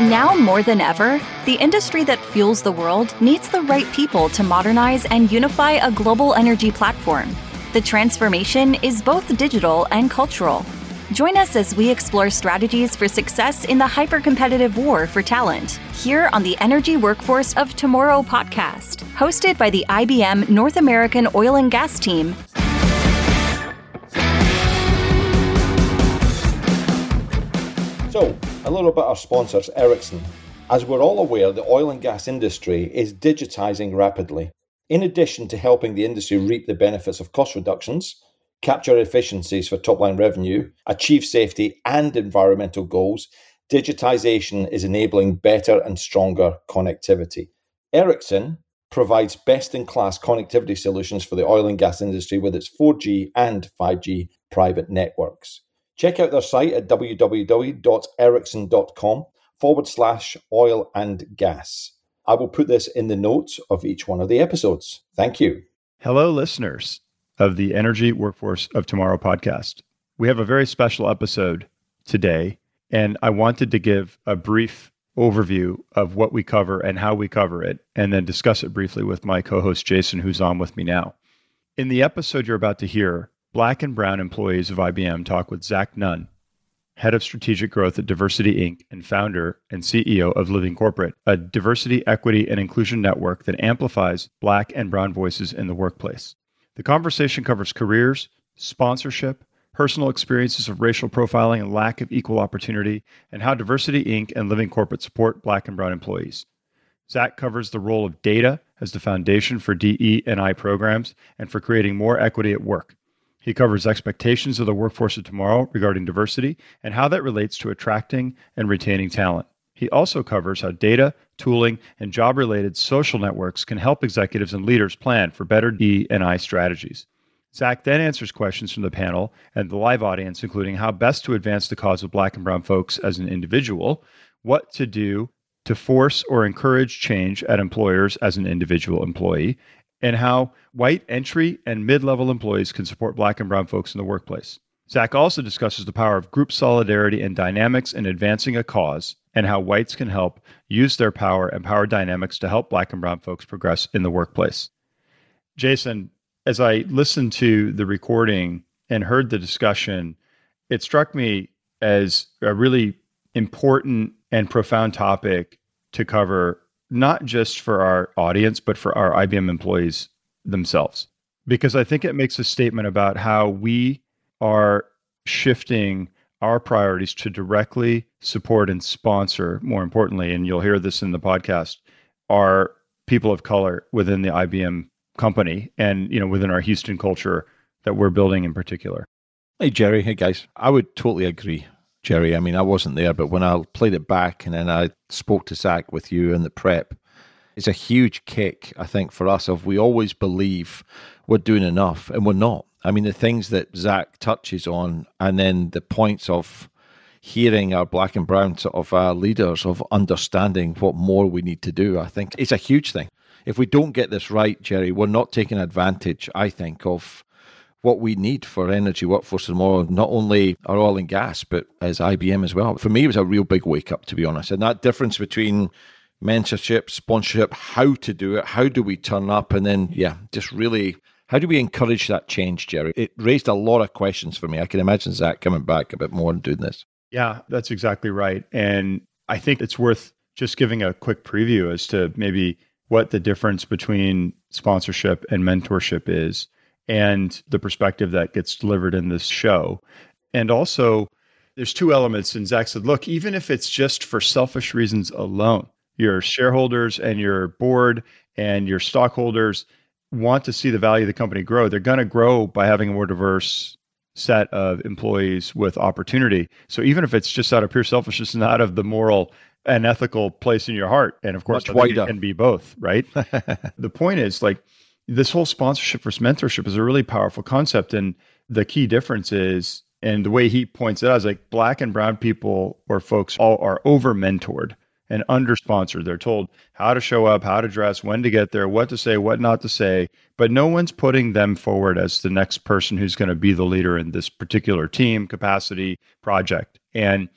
Now more than ever, the industry that fuels the world needs the right people to modernize and unify a global energy platform. The transformation is both digital and cultural. Join us as we explore strategies for success in the hyper competitive war for talent here on the Energy Workforce of Tomorrow podcast, hosted by the IBM North American Oil and Gas team. A little about our sponsors, Ericsson. As we're all aware, the oil and gas industry is digitizing rapidly. In addition to helping the industry reap the benefits of cost reductions, capture efficiencies for top line revenue, achieve safety and environmental goals, digitization is enabling better and stronger connectivity. Ericsson provides best in class connectivity solutions for the oil and gas industry with its 4G and 5G private networks. Check out their site at www.ericsson.com forward slash oil and gas. I will put this in the notes of each one of the episodes. Thank you. Hello, listeners of the Energy Workforce of Tomorrow podcast. We have a very special episode today, and I wanted to give a brief overview of what we cover and how we cover it, and then discuss it briefly with my co host Jason, who's on with me now. In the episode you're about to hear, Black and brown employees of IBM talk with Zach Nunn, head of strategic growth at Diversity Inc. and founder and CEO of Living Corporate, a diversity, equity, and inclusion network that amplifies Black and brown voices in the workplace. The conversation covers careers, sponsorship, personal experiences of racial profiling and lack of equal opportunity, and how Diversity Inc. and Living Corporate support Black and brown employees. Zach covers the role of data as the foundation for DE and I programs and for creating more equity at work. He covers expectations of the workforce of tomorrow regarding diversity and how that relates to attracting and retaining talent. He also covers how data, tooling, and job related social networks can help executives and leaders plan for better D&I strategies. Zach then answers questions from the panel and the live audience, including how best to advance the cause of Black and Brown folks as an individual, what to do to force or encourage change at employers as an individual employee, and how white entry and mid level employees can support black and brown folks in the workplace. Zach also discusses the power of group solidarity and dynamics in advancing a cause and how whites can help use their power and power dynamics to help black and brown folks progress in the workplace. Jason, as I listened to the recording and heard the discussion, it struck me as a really important and profound topic to cover not just for our audience, but for our IBM employees themselves. Because I think it makes a statement about how we are shifting our priorities to directly support and sponsor, more importantly, and you'll hear this in the podcast, are people of color within the IBM company and you know within our Houston culture that we're building in particular. Hey Jerry, hey guys. I would totally agree. Jerry. I mean, I wasn't there, but when I played it back and then I spoke to Zach with you in the prep, it's a huge kick, I think, for us of we always believe we're doing enough and we're not. I mean, the things that Zach touches on and then the points of hearing our black and brown sort of uh, leaders of understanding what more we need to do, I think it's a huge thing. If we don't get this right, Jerry, we're not taking advantage, I think, of what we need for energy workforce tomorrow, not only our oil and gas, but as IBM as well. For me, it was a real big wake up, to be honest. And that difference between mentorship, sponsorship, how to do it, how do we turn up, and then, yeah, just really, how do we encourage that change, Jerry? It raised a lot of questions for me. I can imagine Zach coming back a bit more and doing this. Yeah, that's exactly right. And I think it's worth just giving a quick preview as to maybe what the difference between sponsorship and mentorship is and the perspective that gets delivered in this show. And also, there's two elements. And Zach said, look, even if it's just for selfish reasons alone, your shareholders and your board and your stockholders want to see the value of the company grow. They're going to grow by having a more diverse set of employees with opportunity. So even if it's just out of pure selfishness, not of the moral and ethical place in your heart, and of course, it can be both, right? the point is like this whole sponsorship versus mentorship is a really powerful concept. And the key difference is, and the way he points it out is like black and brown people or folks all are over mentored and under sponsored. They're told how to show up, how to dress, when to get there, what to say, what not to say, but no one's putting them forward as the next person who's going to be the leader in this particular team, capacity, project. And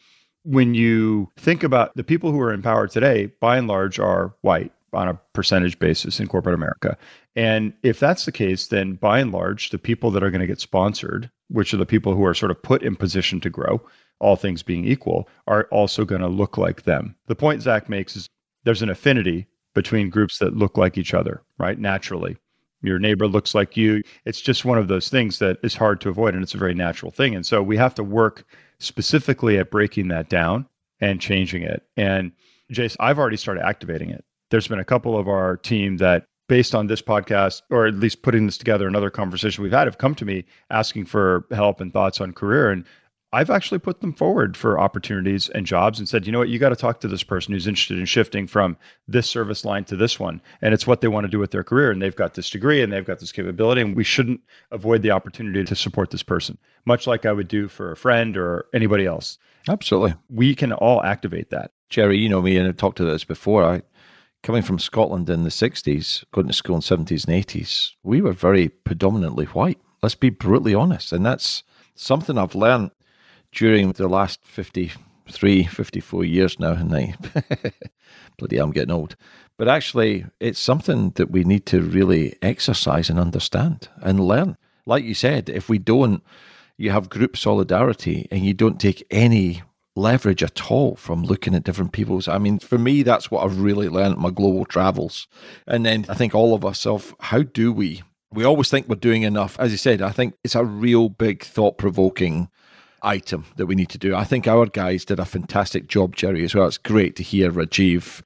when you think about the people who are in power today, by and large, are white on a percentage basis in corporate America. And if that's the case, then by and large, the people that are going to get sponsored, which are the people who are sort of put in position to grow, all things being equal, are also going to look like them. The point Zach makes is there's an affinity between groups that look like each other, right? Naturally. Your neighbor looks like you. It's just one of those things that is hard to avoid, and it's a very natural thing. And so we have to work specifically at breaking that down and changing it. And Jace, I've already started activating it. There's been a couple of our team that, based on this podcast, or at least putting this together, another conversation we've had, have come to me asking for help and thoughts on career. And I've actually put them forward for opportunities and jobs and said, you know what, you got to talk to this person who's interested in shifting from this service line to this one. And it's what they want to do with their career. And they've got this degree and they've got this capability. And we shouldn't avoid the opportunity to support this person, much like I would do for a friend or anybody else. Absolutely. We can all activate that. Jerry, you know me, and I've talked to this before. I coming from Scotland in the 60s, going to school in 70s and 80s, we were very predominantly white. Let's be brutally honest. And that's something I've learned during the last 53, 54 years now, and I bloody I'm getting old. But actually, it's something that we need to really exercise and understand and learn. Like you said, if we don't, you have group solidarity and you don't take any leverage at all from looking at different people's. I mean, for me, that's what I've really learned my global travels. And then I think all of us of how do we? We always think we're doing enough. As you said, I think it's a real big thought provoking item that we need to do. I think our guys did a fantastic job, Jerry, as well. It's great to hear Rajiv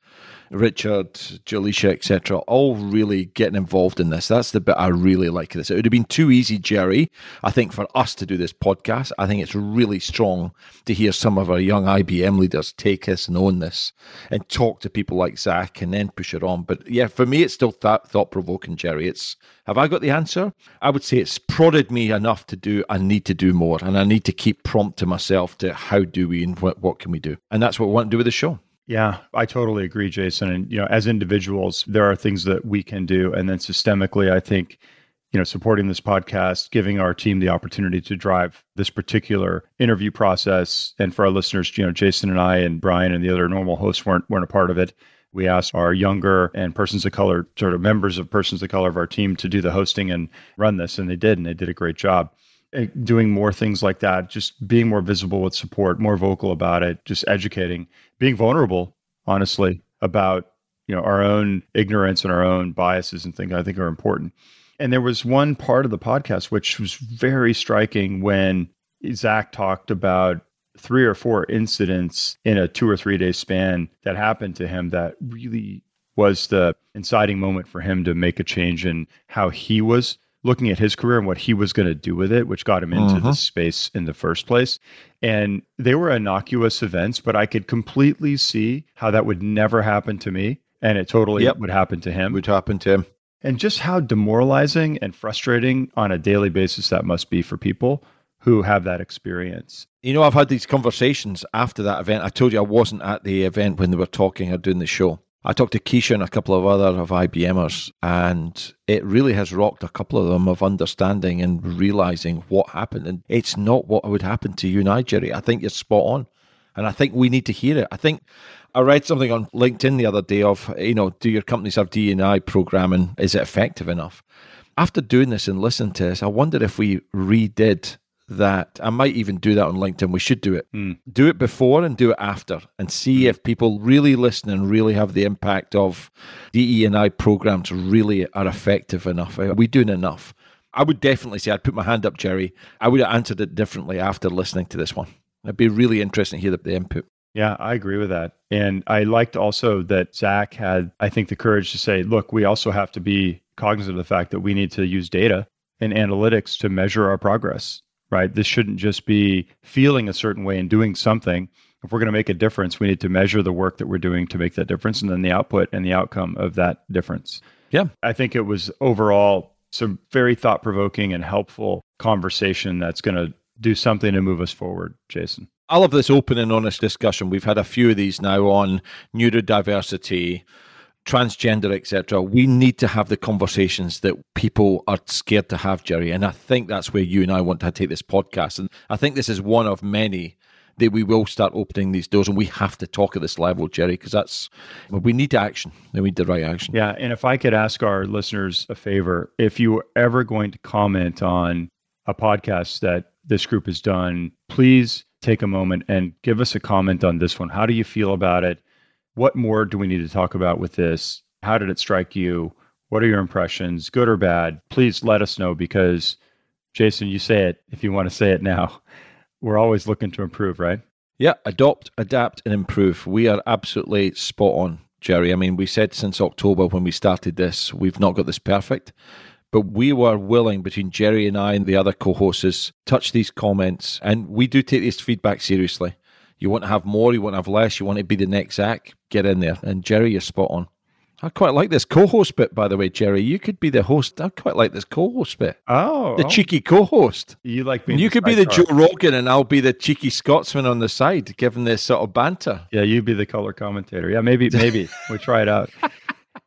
Richard, Jalisha, etc., all really getting involved in this. That's the bit I really like this. It would have been too easy, Jerry, I think, for us to do this podcast. I think it's really strong to hear some of our young IBM leaders take this and own this and talk to people like Zach and then push it on. But yeah, for me, it's still th- thought provoking, Jerry. It's have I got the answer? I would say it's prodded me enough to do. I need to do more, and I need to keep prompting myself to how do we and what, what can we do, and that's what we want to do with the show. Yeah, I totally agree, Jason. And you know, as individuals, there are things that we can do, and then systemically, I think you know, supporting this podcast, giving our team the opportunity to drive this particular interview process. And for our listeners, you know, Jason and I and Brian and the other normal hosts weren't weren't a part of it. We asked our younger and persons of color, sort of members of persons of color of our team to do the hosting and run this, and they did, and they did a great job. Doing more things like that, just being more visible with support, more vocal about it, just educating, being vulnerable, honestly, about you know our own ignorance and our own biases and things I think are important. And there was one part of the podcast which was very striking when Zach talked about three or four incidents in a two or three day span that happened to him that really was the inciting moment for him to make a change in how he was looking at his career and what he was going to do with it, which got him into uh-huh. this space in the first place. And they were innocuous events, but I could completely see how that would never happen to me. And it totally yep. would happen to him. Would happen to him. And just how demoralizing and frustrating on a daily basis that must be for people who have that experience. You know, I've had these conversations after that event. I told you I wasn't at the event when they were talking or doing the show. I talked to Keisha and a couple of other of IBMers, and it really has rocked a couple of them of understanding and realizing what happened. And it's not what would happen to you and I, Jerry. I think you're spot on. And I think we need to hear it. I think I read something on LinkedIn the other day of, you know, do your companies have D&I programming? Is it effective enough? After doing this and listening to this, I wonder if we redid that I might even do that on LinkedIn. We should do it. Mm. Do it before and do it after and see if people really listen and really have the impact of DE and I programs really are effective enough. Are we doing enough? I would definitely say I'd put my hand up, Jerry. I would have answered it differently after listening to this one. It'd be really interesting to hear the, the input. Yeah, I agree with that. And I liked also that Zach had, I think, the courage to say, look, we also have to be cognizant of the fact that we need to use data and analytics to measure our progress right? This shouldn't just be feeling a certain way and doing something. If we're going to make a difference, we need to measure the work that we're doing to make that difference and then the output and the outcome of that difference. Yeah. I think it was overall some very thought provoking and helpful conversation that's going to do something to move us forward, Jason. I love this open and honest discussion. We've had a few of these now on neurodiversity, transgender, etc., we need to have the conversations that people are scared to have, Jerry. And I think that's where you and I want to take this podcast. And I think this is one of many that we will start opening these doors and we have to talk at this level, Jerry, because that's we need action. We need the right action. Yeah. And if I could ask our listeners a favor, if you were ever going to comment on a podcast that this group has done, please take a moment and give us a comment on this one. How do you feel about it? What more do we need to talk about with this? How did it strike you? What are your impressions, good or bad? Please let us know because, Jason, you say it if you want to say it now. We're always looking to improve, right? Yeah, adopt, adapt, and improve. We are absolutely spot on, Jerry. I mean, we said since October when we started this, we've not got this perfect, but we were willing between Jerry and I and the other co hosts touch these comments, and we do take this feedback seriously. You want to have more, you want to have less, you want to be the next Zach, get in there. And Jerry, you're spot on. I quite like this co-host bit, by the way, Jerry. You could be the host. I quite like this co-host bit. Oh, the oh. cheeky co-host. You like being You the could be the. Joe Rogan, and I'll be the cheeky Scotsman on the side, giving this sort of banter. Yeah, you'd be the color commentator. Yeah, maybe, maybe we'll try it out.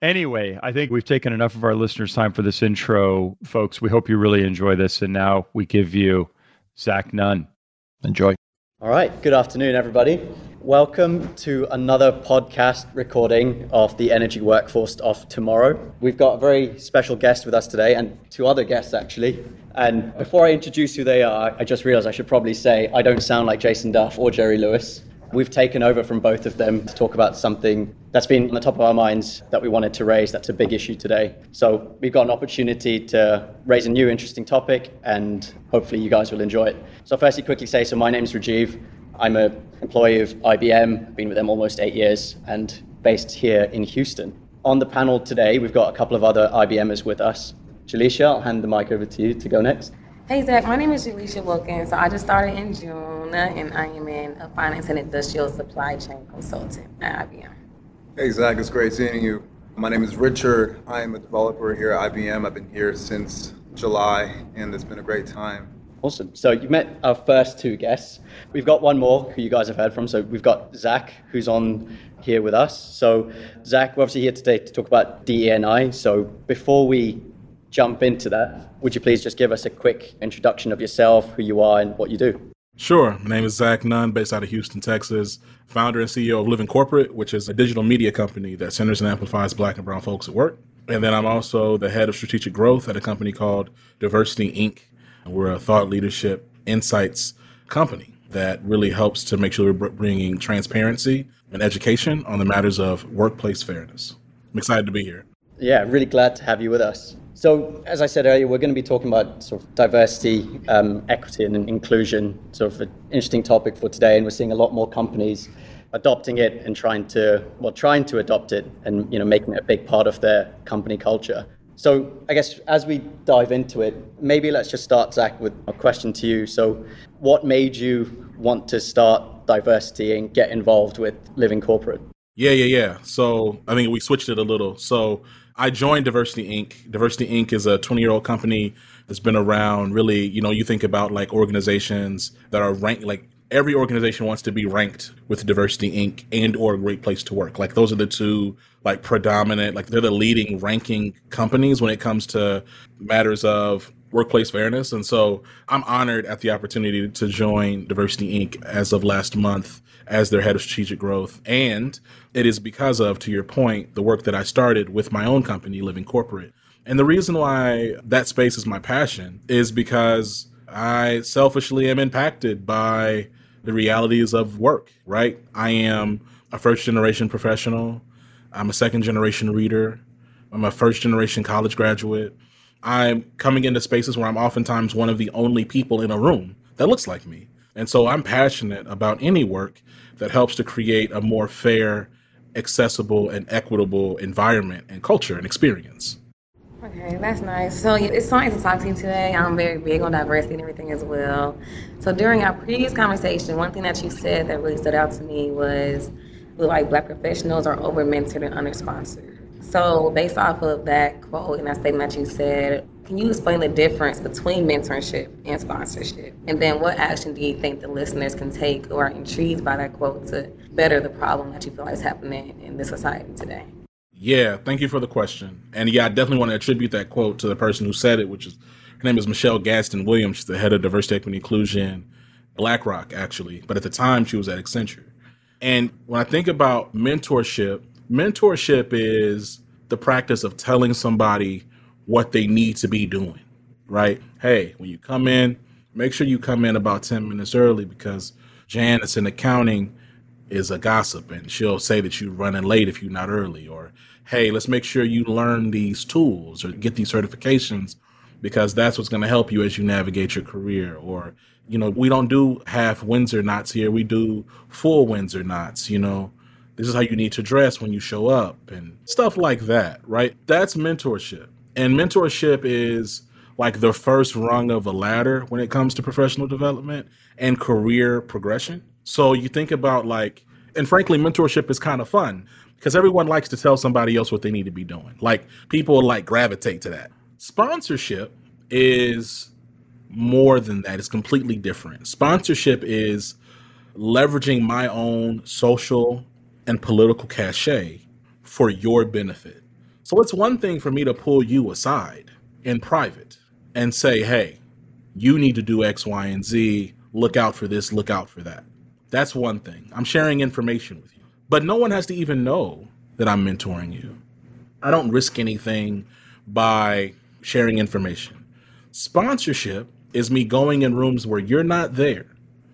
Anyway, I think we've taken enough of our listeners' time for this intro, folks. We hope you really enjoy this. And now we give you Zach Nunn. Enjoy. All right, good afternoon, everybody. Welcome to another podcast recording of the Energy Workforce of Tomorrow. We've got a very special guest with us today, and two other guests actually. And before I introduce who they are, I just realized I should probably say I don't sound like Jason Duff or Jerry Lewis. We've taken over from both of them to talk about something that's been on the top of our minds that we wanted to raise. That's a big issue today. So we've got an opportunity to raise a new interesting topic, and hopefully you guys will enjoy it. So firstly, quickly say, so my name is Rajiv. I'm an employee of IBM, been with them almost eight years, and based here in Houston. On the panel today, we've got a couple of other IBMers with us. Jalisha, I'll hand the mic over to you to go next. Hey Zach, my name is Jaleisha Wilkins. So I just started in June, and I am in a finance and industrial supply chain consultant at IBM. Hey Zach, it's great seeing you. My name is Richard. I am a developer here at IBM. I've been here since July, and it's been a great time. Awesome. So you've met our first two guests. We've got one more who you guys have heard from. So we've got Zach, who's on here with us. So Zach, we're obviously here today to talk about DE&I. So before we jump into that, would you please just give us a quick introduction of yourself, who you are, and what you do? Sure. My name is Zach Nunn, based out of Houston, Texas, founder and CEO of Living Corporate, which is a digital media company that centers and amplifies black and brown folks at work. And then I'm also the head of strategic growth at a company called Diversity Inc. We're a thought leadership insights company that really helps to make sure we're bringing transparency and education on the matters of workplace fairness. I'm excited to be here. Yeah, really glad to have you with us. So, as I said earlier, we're going to be talking about sort of diversity, um, equity, and inclusion. Sort of an interesting topic for today, and we're seeing a lot more companies adopting it and trying to, well, trying to adopt it, and you know, making it a big part of their company culture. So, I guess as we dive into it, maybe let's just start, Zach, with a question to you. So, what made you want to start diversity and get involved with Living Corporate? Yeah, yeah, yeah. So I think we switched it a little. So I joined Diversity Inc. Diversity Inc. is a 20 year old company that's been around. Really, you know, you think about like organizations that are ranked, like every organization wants to be ranked with Diversity Inc. and or a Great Place to Work. Like those are the two like predominant, like they're the leading ranking companies when it comes to matters of workplace fairness. And so I'm honored at the opportunity to join Diversity Inc. as of last month as their head of strategic growth. And it is because of, to your point, the work that I started with my own company, Living Corporate. And the reason why that space is my passion is because I selfishly am impacted by the realities of work, right? I am a first generation professional. I'm a second generation reader. I'm a first generation college graduate. I'm coming into spaces where I'm oftentimes one of the only people in a room that looks like me. And so I'm passionate about any work that helps to create a more fair, accessible, and equitable environment and culture and experience. Okay, that's nice. So it's so nice to talk to you today. I'm very big on diversity and everything as well. So during our previous conversation, one thing that you said that really stood out to me was like black professionals are over mentored and under sponsored. So based off of that quote and that statement that you said, can you explain the difference between mentorship and sponsorship? And then what action do you think the listeners can take who are intrigued by that quote to better the problem that you feel is happening in this society today? Yeah, thank you for the question. And yeah, I definitely want to attribute that quote to the person who said it, which is her name is Michelle Gadsden-Williams. She's the head of diversity, equity, inclusion BlackRock, actually, but at the time she was at Accenture. And when I think about mentorship, mentorship is the practice of telling somebody what they need to be doing, right? Hey, when you come in, make sure you come in about 10 minutes early because Janice in accounting is a gossip and she'll say that you're running late if you're not early. Or, hey, let's make sure you learn these tools or get these certifications because that's what's going to help you as you navigate your career. Or, you know, we don't do half Windsor knots here, we do full Windsor knots, you know. This is how you need to dress when you show up and stuff like that, right? That's mentorship. And mentorship is like the first rung of a ladder when it comes to professional development and career progression. So you think about like, and frankly, mentorship is kind of fun because everyone likes to tell somebody else what they need to be doing. Like people like gravitate to that. Sponsorship is more than that. It's completely different. Sponsorship is leveraging my own social and political cachet for your benefit. So it's one thing for me to pull you aside in private and say, hey, you need to do X, Y, and Z. Look out for this, look out for that. That's one thing. I'm sharing information with you. But no one has to even know that I'm mentoring you. I don't risk anything by sharing information. Sponsorship is me going in rooms where you're not there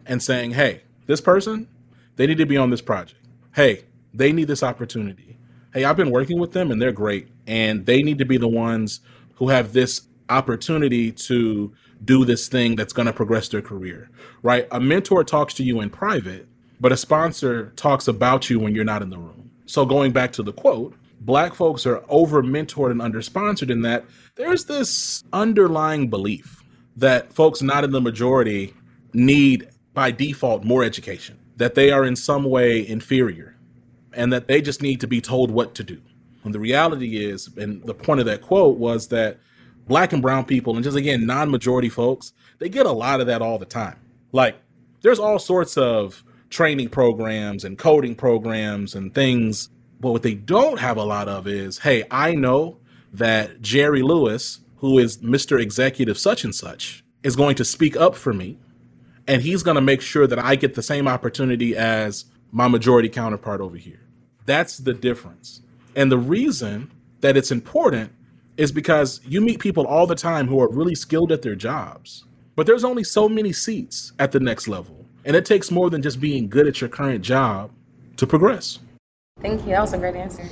and saying, hey, this person, they need to be on this project. Hey, they need this opportunity. Hey, I've been working with them and they're great. And they need to be the ones who have this opportunity to do this thing that's going to progress their career, right? A mentor talks to you in private, but a sponsor talks about you when you're not in the room. So going back to the quote, black folks are over mentored and under sponsored in that there's this underlying belief that folks not in the majority need by default more education, that they are in some way inferior, and that they just need to be told what to do. And the reality is, and the point of that quote was that black and brown people, and just again, non majority folks, they get a lot of that all the time. Like, there's all sorts of training programs and coding programs and things. But what they don't have a lot of is hey, I know that Jerry Lewis, who is Mr. Executive such and such, is going to speak up for me. And he's going to make sure that I get the same opportunity as my majority counterpart over here. That's the difference. And the reason that it's important is because you meet people all the time who are really skilled at their jobs, but there's only so many seats at the next level. And it takes more than just being good at your current job to progress. Thank you. That was a great answer.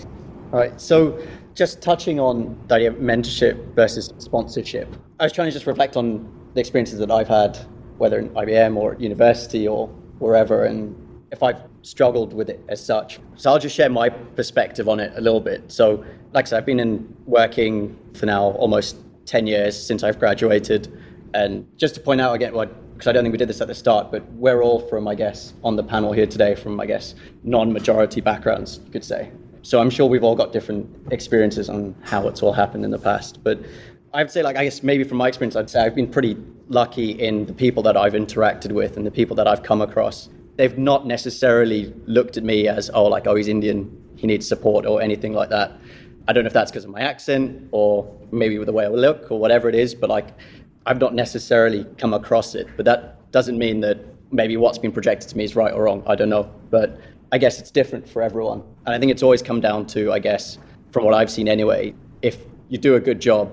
All right. So, just touching on the idea of mentorship versus sponsorship, I was trying to just reflect on the experiences that I've had, whether in IBM or at university or wherever, and if I've struggled with it as such. So I'll just share my perspective on it a little bit. So, like I said, I've been in working for now almost 10 years since I've graduated. And just to point out again, because I don't think we did this at the start, but we're all from, I guess, on the panel here today from, I guess, non majority backgrounds, you could say. So I'm sure we've all got different experiences on how it's all happened in the past. But I'd say, like, I guess maybe from my experience, I'd say I've been pretty lucky in the people that I've interacted with and the people that I've come across they've not necessarily looked at me as, oh, like, oh, he's Indian, he needs support or anything like that. I don't know if that's because of my accent or maybe with the way I look or whatever it is, but like, I've not necessarily come across it. But that doesn't mean that maybe what's been projected to me is right or wrong. I don't know. But I guess it's different for everyone. And I think it's always come down to, I guess, from what I've seen anyway, if you do a good job,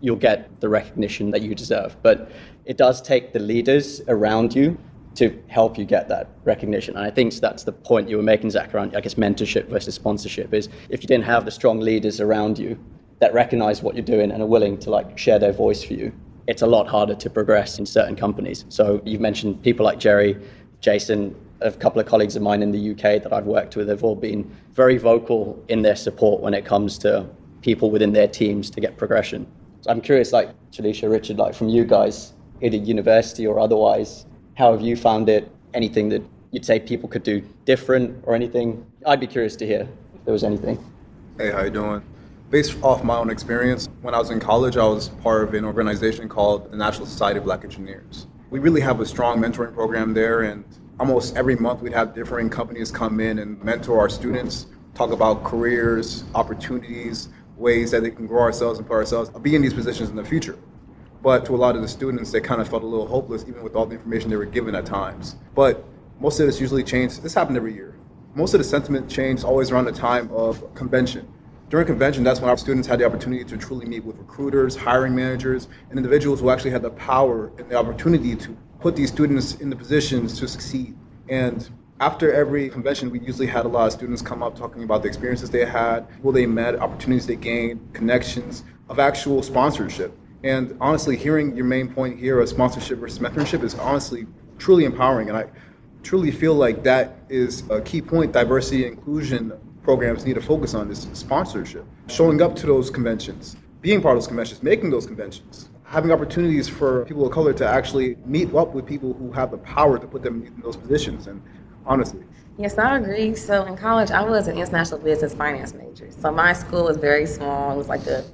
you'll get the recognition that you deserve. But it does take the leaders around you to help you get that recognition. And I think that's the point you were making, Zach, around, I guess, mentorship versus sponsorship is if you didn't have the strong leaders around you that recognize what you're doing and are willing to like share their voice for you, it's a lot harder to progress in certain companies. So you've mentioned people like Jerry, Jason, a couple of colleagues of mine in the UK that I've worked with have all been very vocal in their support when it comes to people within their teams to get progression. So I'm curious, like Jalisha, Richard, like from you guys, either university or otherwise, how have you found it? Anything that you'd say people could do different or anything? I'd be curious to hear if there was anything. Hey, how you doing? Based off my own experience, when I was in college, I was part of an organization called the National Society of Black Engineers. We really have a strong mentoring program there, and almost every month we'd have different companies come in and mentor our students, talk about careers, opportunities, ways that they can grow ourselves and put ourselves, be in these positions in the future. But to a lot of the students, they kind of felt a little hopeless, even with all the information they were given at times. But most of this usually changed. This happened every year. Most of the sentiment changed always around the time of convention. During convention, that's when our students had the opportunity to truly meet with recruiters, hiring managers, and individuals who actually had the power and the opportunity to put these students in the positions to succeed. And after every convention, we usually had a lot of students come up talking about the experiences they had, people they met, opportunities they gained, connections of actual sponsorship. And honestly, hearing your main point here of sponsorship versus mentorship is honestly truly empowering. And I truly feel like that is a key point diversity and inclusion programs need to focus on is sponsorship. Showing up to those conventions, being part of those conventions, making those conventions, having opportunities for people of color to actually meet up with people who have the power to put them in those positions. And honestly. Yes, I agree. So in college, I was an international business finance major. So my school was very small. It was like a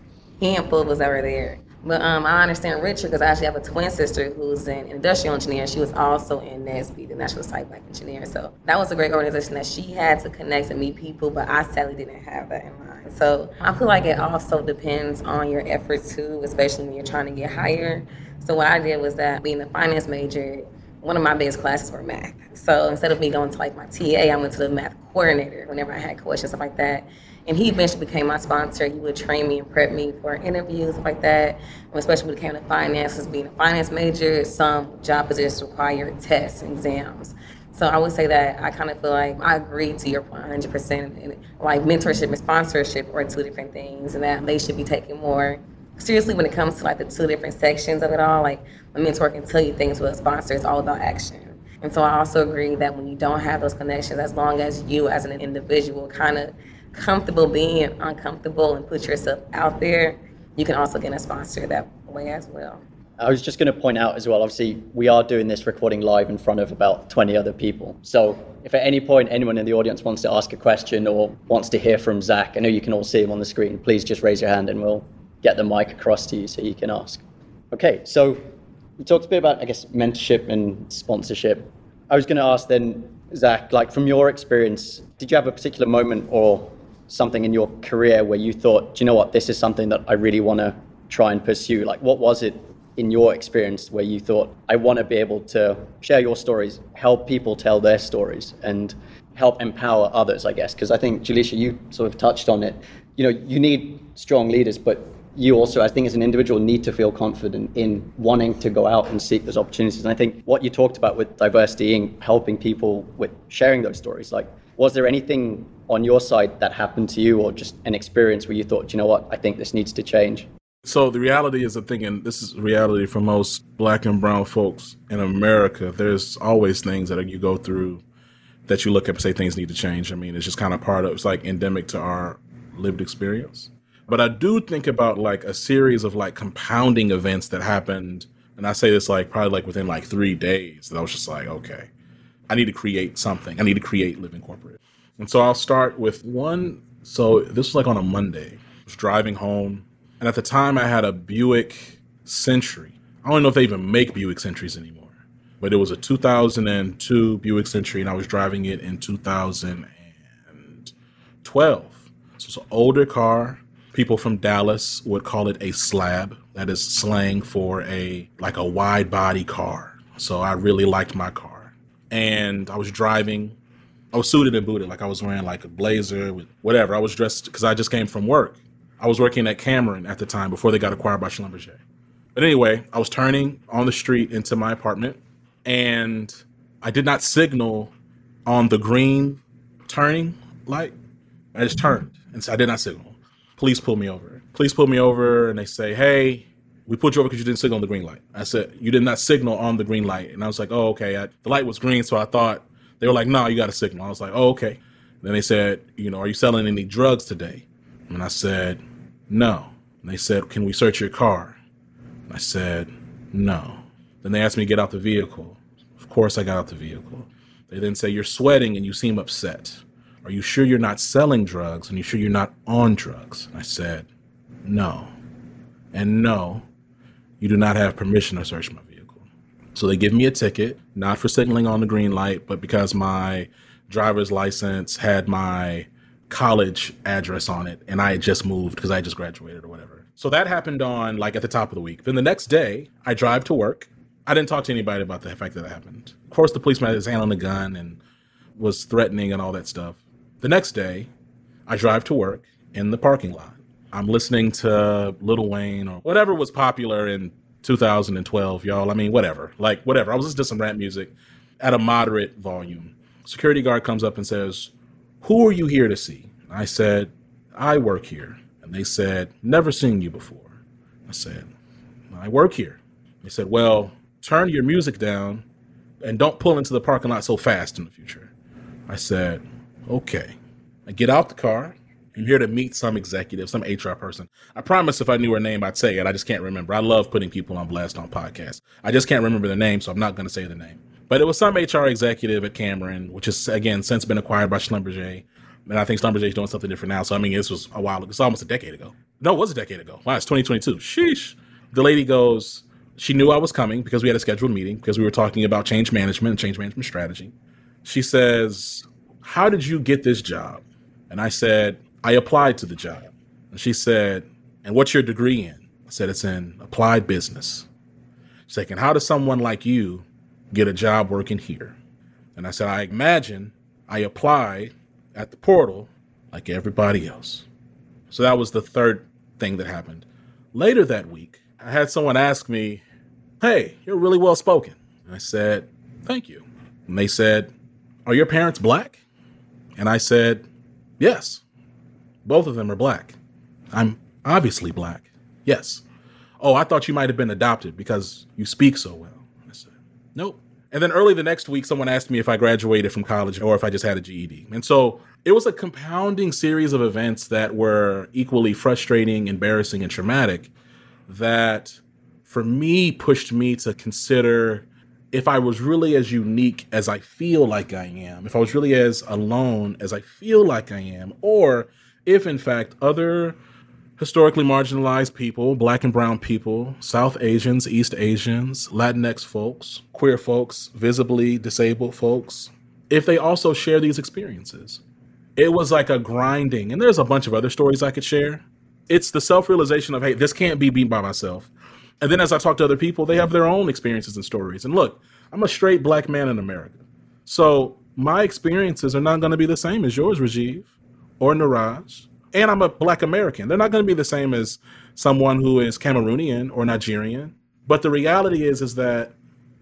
handful us that there. But um, I understand Richard because I actually have a twin sister who's an industrial engineer. She was also in NSBE, the National Site Black Engineer. So that was a great organization that she had to connect and meet people, but I sadly didn't have that in mind. So I feel like it also depends on your efforts too, especially when you're trying to get hired. So what I did was that being a finance major, one of my biggest classes were math. So instead of me going to like my TA, I went to the math coordinator whenever I had questions, stuff like that. And he eventually became my sponsor. He would train me and prep me for interviews, like that. And especially when it came to finances, being a finance major, some job positions require tests and exams. So I would say that I kind of feel like I agree to your point 100%. And like mentorship and sponsorship are two different things, and that they should be taken more seriously when it comes to like the two different sections of it all. Like a mentor can tell you things, but a sponsor is all about action. And so I also agree that when you don't have those connections, as long as you as an individual kind of comfortable being uncomfortable and put yourself out there, you can also get a sponsor that way as well. I was just going to point out as well, obviously, we are doing this recording live in front of about 20 other people. So if at any point anyone in the audience wants to ask a question or wants to hear from Zach, I know you can all see him on the screen, please just raise your hand and we'll get the mic across to you so you can ask. Okay, so we talked a bit about, I guess, mentorship and sponsorship. I was going to ask then, Zach, like from your experience, did you have a particular moment or something in your career where you thought, do you know what, this is something that I really want to try and pursue? Like, what was it in your experience where you thought, I want to be able to share your stories, help people tell their stories, and help empower others, I guess? Because I think, Jalisha, you sort of touched on it. You know, you need strong leaders, but you also, I think, as an individual, need to feel confident in wanting to go out and seek those opportunities. And I think what you talked about with diversity and helping people with sharing those stories, like, was there anything on your side that happened to you or just an experience where you thought, you know what, I think this needs to change? So the reality is, I'm thinking this is reality for most black and brown folks in America. There's always things that you go through that you look at and say things need to change. I mean, it's just kind of part of it's like endemic to our lived experience. But I do think about like a series of like compounding events that happened, and I say this like probably like within like three days. That I was just like, okay, I need to create something. I need to create Living Corporate. And so I'll start with one. So this was like on a Monday. I was driving home, and at the time I had a Buick Century. I don't know if they even make Buick Centuries anymore, but it was a 2002 Buick Century, and I was driving it in 2012. So it's an older car. People from Dallas would call it a slab. That is slang for a like a wide body car. So I really liked my car. And I was driving. I was suited and booted. Like I was wearing like a blazer with whatever. I was dressed because I just came from work. I was working at Cameron at the time before they got acquired by Schlumberger. But anyway, I was turning on the street into my apartment and I did not signal on the green turning light. I just turned and so I did not signal police pulled me over. Police pulled me over and they say, hey, we pulled you over because you didn't signal on the green light. I said, you did not signal on the green light. And I was like, oh, okay. I, the light was green, so I thought, they were like, no, you got a signal. I was like, oh, okay. Then they said, you know, are you selling any drugs today? And I said, no. And they said, can we search your car? And I said, no. Then they asked me to get out the vehicle. Of course, I got out the vehicle. They then say, you're sweating and you seem upset. Are you sure you're not selling drugs? And you sure you're not on drugs? And I said, No. And no, you do not have permission to search my. So they give me a ticket, not for signaling on the green light, but because my driver's license had my college address on it and I had just moved because I just graduated or whatever. So that happened on like at the top of the week. Then the next day, I drive to work. I didn't talk to anybody about the fact that it happened. Of course, the policeman had his hand on the gun and was threatening and all that stuff. The next day, I drive to work in the parking lot. I'm listening to Lil Wayne or whatever was popular in 2012, y'all. I mean, whatever. Like, whatever. I was listening to some rap music at a moderate volume. Security guard comes up and says, Who are you here to see? I said, I work here. And they said, Never seen you before. I said, I work here. They said, Well, turn your music down and don't pull into the parking lot so fast in the future. I said, Okay. I get out the car. I'm here to meet some executive, some HR person. I promise if I knew her name, I'd say it. I just can't remember. I love putting people on blast on podcasts. I just can't remember the name, so I'm not going to say the name. But it was some HR executive at Cameron, which has, again, since been acquired by Schlumberger. And I think Schlumberger is doing something different now. So, I mean, this was a while ago. It's almost a decade ago. No, it was a decade ago. Wow, it's 2022. Sheesh. The lady goes, she knew I was coming because we had a scheduled meeting because we were talking about change management and change management strategy. She says, How did you get this job? And I said, I applied to the job. And she said, And what's your degree in? I said, It's in applied business. She's like, And how does someone like you get a job working here? And I said, I imagine I applied at the portal like everybody else. So that was the third thing that happened. Later that week, I had someone ask me, Hey, you're really well spoken. And I said, Thank you. And they said, Are your parents black? And I said, Yes. Both of them are black. I'm obviously black. Yes. Oh, I thought you might have been adopted because you speak so well. I said, Nope. And then early the next week, someone asked me if I graduated from college or if I just had a GED. And so it was a compounding series of events that were equally frustrating, embarrassing, and traumatic that for me pushed me to consider if I was really as unique as I feel like I am, if I was really as alone as I feel like I am, or if in fact other historically marginalized people, black and brown people, South Asians, East Asians, Latinx folks, queer folks, visibly disabled folks, if they also share these experiences. It was like a grinding, and there's a bunch of other stories I could share. It's the self realization of, hey, this can't be me by myself. And then as I talk to other people, they have their own experiences and stories. And look, I'm a straight black man in America. So my experiences are not going to be the same as yours, Rajiv or Niraj. And I'm a black American. They're not going to be the same as someone who is Cameroonian or Nigerian. But the reality is is that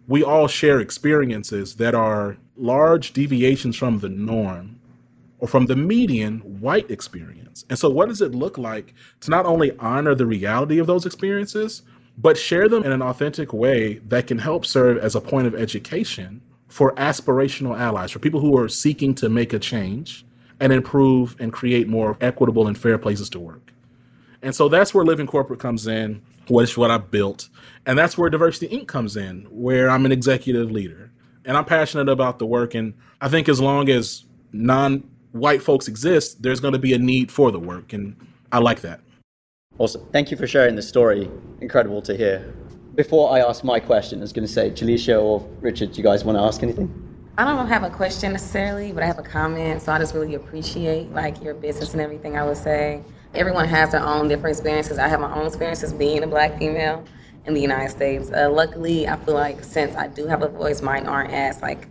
we all share experiences that are large deviations from the norm or from the median white experience. And so what does it look like to not only honor the reality of those experiences, but share them in an authentic way that can help serve as a point of education for aspirational allies, for people who are seeking to make a change and improve and create more equitable and fair places to work. And so that's where Living Corporate comes in, which is what I built. And that's where Diversity Inc. comes in, where I'm an executive leader. And I'm passionate about the work. And I think as long as non white folks exist, there's going to be a need for the work. And I like that. Awesome. Thank you for sharing the story. Incredible to hear. Before I ask my question, I was going to say, Jalisha or Richard, do you guys want to ask anything? I don't have a question necessarily, but I have a comment. So I just really appreciate like your business and everything. I would say everyone has their own different experiences. I have my own experiences being a black female in the United States. Uh, luckily, I feel like since I do have a voice, mine aren't as like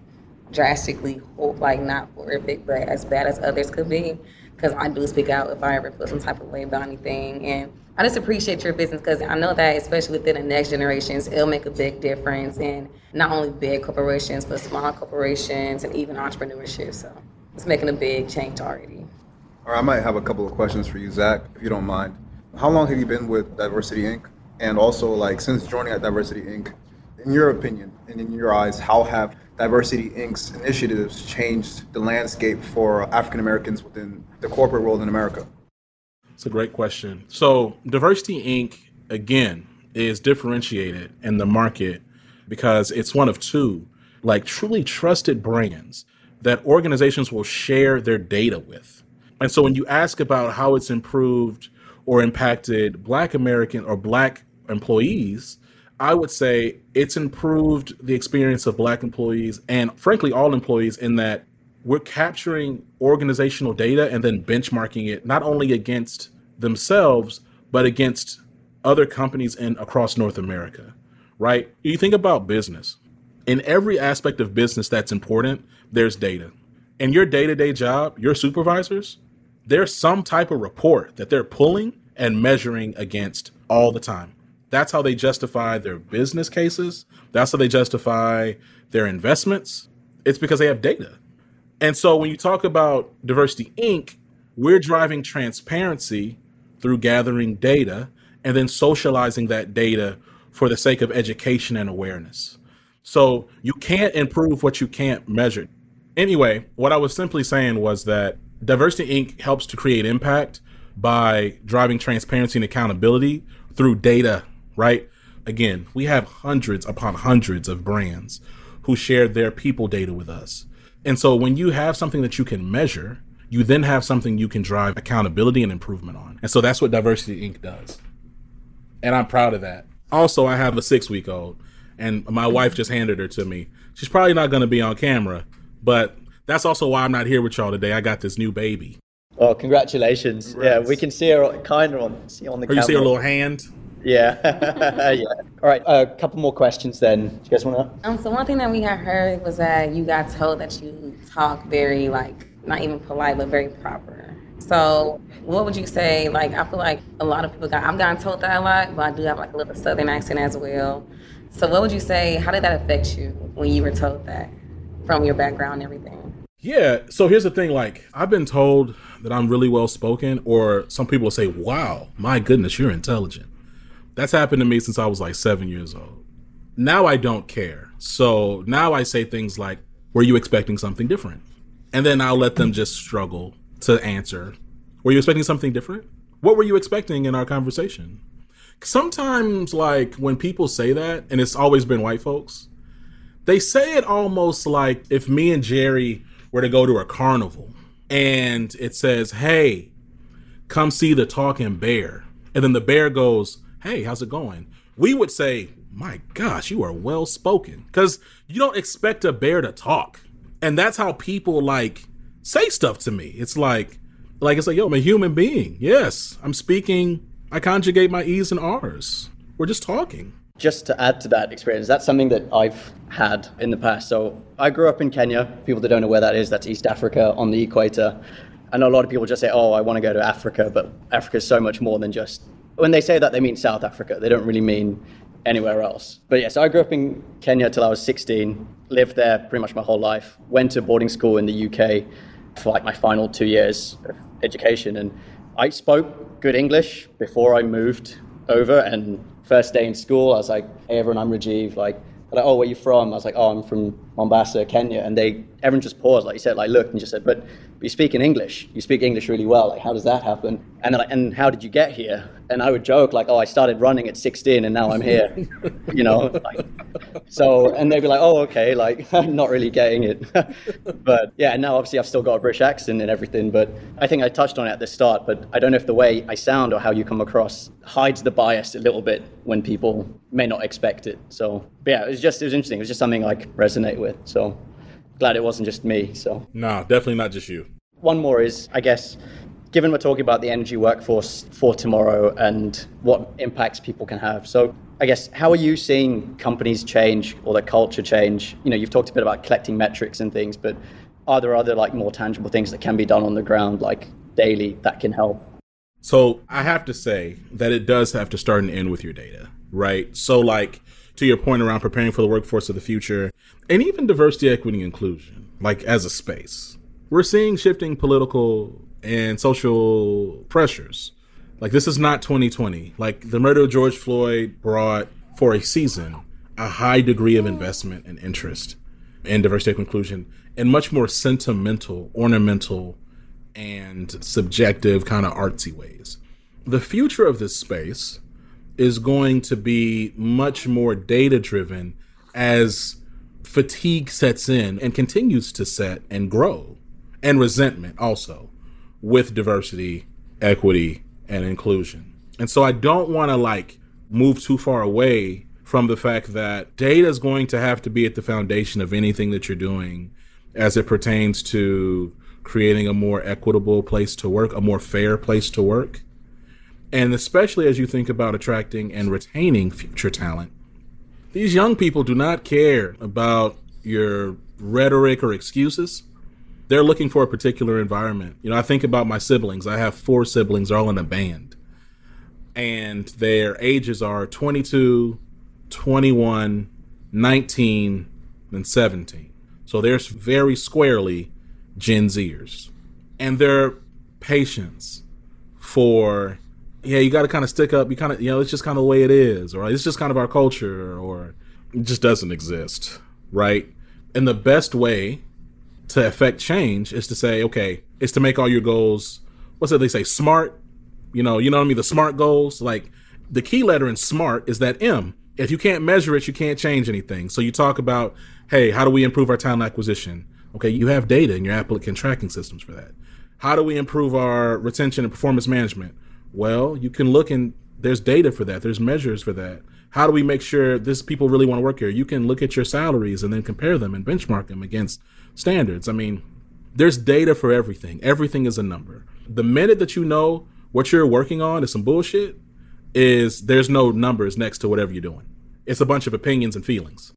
drastically like not horrific, but as bad as others could be because I do speak out if I ever feel some type of way about anything. And I just appreciate your business because I know that, especially within the next generations, it'll make a big difference in not only big corporations, but small corporations and even entrepreneurship. So it's making a big change already. All right, I might have a couple of questions for you, Zach, if you don't mind. How long have you been with Diversity Inc.? And also, like, since joining at Diversity Inc., in your opinion and in your eyes, how have Diversity Inc.'s initiatives changed the landscape for African Americans within the corporate world in America? It's a great question. So, Diversity Inc., again, is differentiated in the market because it's one of two, like truly trusted brands that organizations will share their data with. And so, when you ask about how it's improved or impacted Black American or Black employees, I would say it's improved the experience of black employees and frankly all employees in that we're capturing organizational data and then benchmarking it not only against themselves but against other companies in across North America, right? You think about business. In every aspect of business that's important, there's data. In your day-to-day job, your supervisors, there's some type of report that they're pulling and measuring against all the time. That's how they justify their business cases. That's how they justify their investments. It's because they have data. And so when you talk about Diversity Inc., we're driving transparency through gathering data and then socializing that data for the sake of education and awareness. So you can't improve what you can't measure. Anyway, what I was simply saying was that Diversity Inc. helps to create impact by driving transparency and accountability through data, right? Again, we have hundreds upon hundreds of brands who share their people data with us. And so when you have something that you can measure, you then have something you can drive accountability and improvement on. And so that's what Diversity Inc. does. And I'm proud of that. Also, I have a six week old, and my wife just handed her to me. She's probably not going to be on camera, but that's also why I'm not here with y'all today. I got this new baby. Oh, congratulations! Yeah, we can see her kind of on see on the. Or camera. you see her little hand? Yeah, yeah. All right, a couple more questions then. Do you guys want to? Um, so one thing that we had heard was that you got told that you talk very like not even polite, but very proper. So what would you say? Like I feel like a lot of people got I've gotten told that a lot, but I do have like a little southern accent as well. So what would you say? How did that affect you when you were told that from your background and everything? Yeah. So here's the thing like, I've been told that I'm really well spoken, or some people will say, wow, my goodness, you're intelligent. That's happened to me since I was like seven years old. Now I don't care. So now I say things like, were you expecting something different? And then I'll let them just struggle to answer. Were you expecting something different? What were you expecting in our conversation? Sometimes, like, when people say that, and it's always been white folks, they say it almost like if me and Jerry were to go to a carnival and it says, hey, come see the talking bear. And then the bear goes, hey, how's it going? We would say, my gosh, you are well spoken. Because you don't expect a bear to talk. And that's how people like say stuff to me. It's like, like it's like, yo, I'm a human being. Yes, I'm speaking. I conjugate my E's and R's. We're just talking. Just to add to that experience, that's something that I've had in the past. So I grew up in Kenya. People that don't know where that is, that's East Africa on the equator. I know a lot of people just say, "Oh, I want to go to Africa," but Africa is so much more than just. When they say that, they mean South Africa. They don't really mean anywhere else. But yes, I grew up in Kenya till I was 16. Lived there pretty much my whole life. Went to boarding school in the UK for like my final two years of education, and I spoke good English before I moved over. And first day in school, I was like, "Hey, everyone, I'm Rajiv." Like, like, "Oh, where are you from?" I was like, "Oh, I'm from Mombasa, Kenya." And they, everyone just paused, like you said, like looked and just said, "But, you speak in English. You speak English really well. Like, how does that happen?" And like, "And how did you get here?" And I would joke like, "Oh, I started running at 16, and now I'm here." you know, like, so and they'd be like, "Oh, okay," like I'm not really getting it. but yeah, and now obviously I've still got a British accent and everything. But I think I touched on it at the start. But I don't know if the way I sound or how you come across hides the bias a little bit when people may not expect it. So yeah, it was just it was interesting. It was just something like resonate with. So glad it wasn't just me. So No, definitely not just you. one more is, I guess, given we're talking about the energy workforce for tomorrow and what impacts people can have. So, I guess, how are you seeing companies change or the culture change? You know, you've talked a bit about collecting metrics and things, but are there other like more tangible things that can be done on the ground, like daily, that can help? So I have to say that it does have to start and end with your data, right? So, like, to your point around preparing for the workforce of the future and even diversity, equity, and inclusion, like as a space, we're seeing shifting political and social pressures. Like, this is not 2020. Like, the murder of George Floyd brought for a season a high degree of investment and interest in diversity, equity, and inclusion in much more sentimental, ornamental, and subjective, kind of artsy ways. The future of this space is going to be much more data driven as fatigue sets in and continues to set and grow, and resentment also with diversity, equity, and inclusion. And so I don't want to like move too far away from the fact that data is going to have to be at the foundation of anything that you're doing as it pertains to creating a more equitable place to work, a more fair place to work. And especially as you think about attracting and retaining future talent, these young people do not care about your rhetoric or excuses. They're looking for a particular environment. You know, I think about my siblings. I have four siblings, they're all in a band. And their ages are 22, 21, 19, and 17. So they're very squarely Gen Zers. And their patience for yeah, you got to kind of stick up. You kind of, you know, it's just kind of the way it is, or it's just kind of our culture, or it just doesn't exist, right? And the best way to affect change is to say, okay, is to make all your goals. What's that they say? Smart. You know, you know what I mean. The smart goals, like the key letter in smart is that M. If you can't measure it, you can't change anything. So you talk about, hey, how do we improve our talent acquisition? Okay, you have data in your applicant tracking systems for that. How do we improve our retention and performance management? Well, you can look and there's data for that. There's measures for that. How do we make sure this people really want to work here? You can look at your salaries and then compare them and benchmark them against standards. I mean, there's data for everything. Everything is a number. The minute that you know what you're working on is some bullshit, is there's no numbers next to whatever you're doing. It's a bunch of opinions and feelings.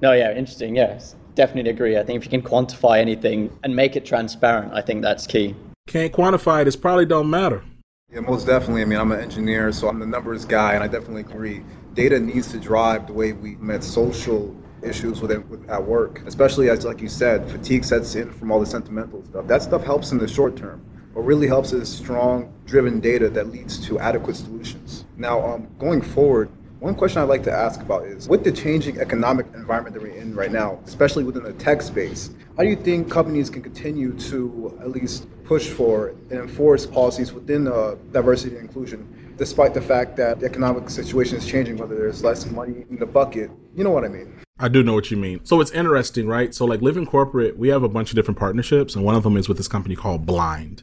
No, yeah, interesting. Yes, definitely agree. I think if you can quantify anything and make it transparent, I think that's key. Can't quantify it, it probably don't matter. Yeah, most definitely. I mean, I'm an engineer, so I'm the numbers guy, and I definitely agree. Data needs to drive the way we met social issues with, at work, especially as, like you said, fatigue sets in from all the sentimental stuff. That stuff helps in the short term. What really helps is strong, driven data that leads to adequate solutions. Now, um, going forward, one question I'd like to ask about is with the changing economic environment that we're in right now, especially within the tech space, how do you think companies can continue to at least push for and enforce policies within uh, diversity and inclusion, despite the fact that the economic situation is changing, whether there's less money in the bucket? You know what I mean? I do know what you mean. So it's interesting, right? So, like Living Corporate, we have a bunch of different partnerships, and one of them is with this company called Blind.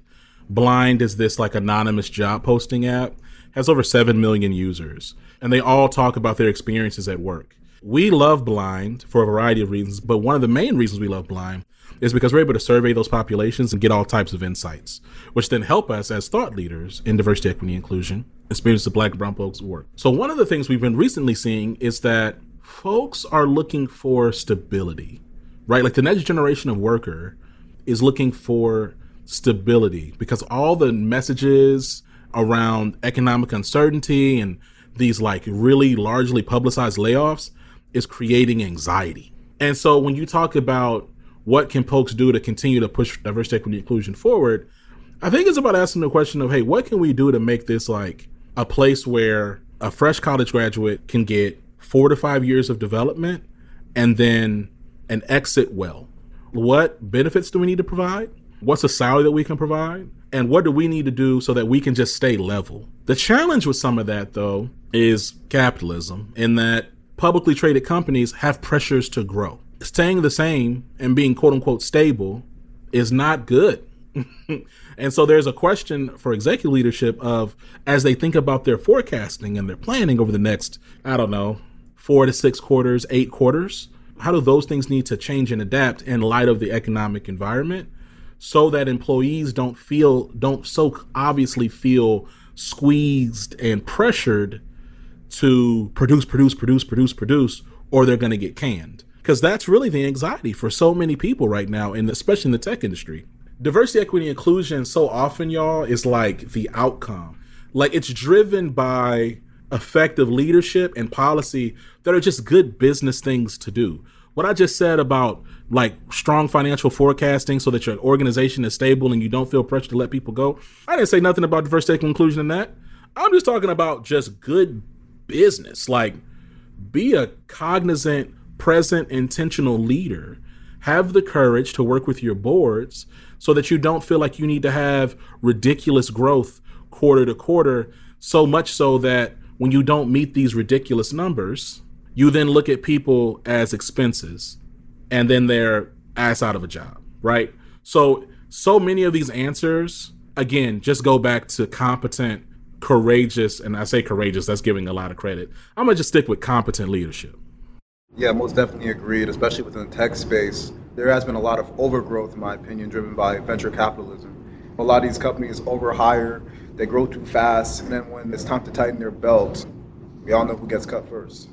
Blind is this like anonymous job posting app, has over 7 million users and they all talk about their experiences at work. We love Blind for a variety of reasons, but one of the main reasons we love Blind is because we're able to survey those populations and get all types of insights, which then help us as thought leaders in diversity, equity, inclusion, experience of black and brown folks work. So one of the things we've been recently seeing is that folks are looking for stability, right? Like the next generation of worker is looking for stability because all the messages around economic uncertainty and these like really largely publicized layoffs is creating anxiety. And so when you talk about what can folks do to continue to push diversity, equity, inclusion forward, I think it's about asking the question of, hey, what can we do to make this like a place where a fresh college graduate can get four to five years of development and then an exit well? What benefits do we need to provide? What's a salary that we can provide? And what do we need to do so that we can just stay level? The challenge with some of that, though, is capitalism, in that publicly traded companies have pressures to grow. Staying the same and being quote unquote stable is not good. and so there's a question for executive leadership of as they think about their forecasting and their planning over the next, I don't know, four to six quarters, eight quarters, how do those things need to change and adapt in light of the economic environment so that employees don't feel, don't so obviously feel squeezed and pressured to produce, produce, produce, produce, produce, or they're going to get canned. Because that's really the anxiety for so many people right now, and especially in the tech industry. Diversity, equity, inclusion, so often, y'all, is like the outcome. Like it's driven by effective leadership and policy that are just good business things to do. What I just said about like strong financial forecasting so that your organization is stable and you don't feel pressure to let people go. I didn't say nothing about diversity and inclusion in that. I'm just talking about just good business. Like, be a cognizant, present, intentional leader. Have the courage to work with your boards so that you don't feel like you need to have ridiculous growth quarter to quarter, so much so that when you don't meet these ridiculous numbers, you then look at people as expenses and then they're ass out of a job, right? So, so many of these answers, again, just go back to competent courageous, and I say courageous, that's giving a lot of credit. I'm gonna just stick with competent leadership. Yeah, most definitely agreed, especially within the tech space. There has been a lot of overgrowth, in my opinion, driven by venture capitalism. A lot of these companies overhire, they grow too fast, and then when it's time to tighten their belt, we all know who gets cut first.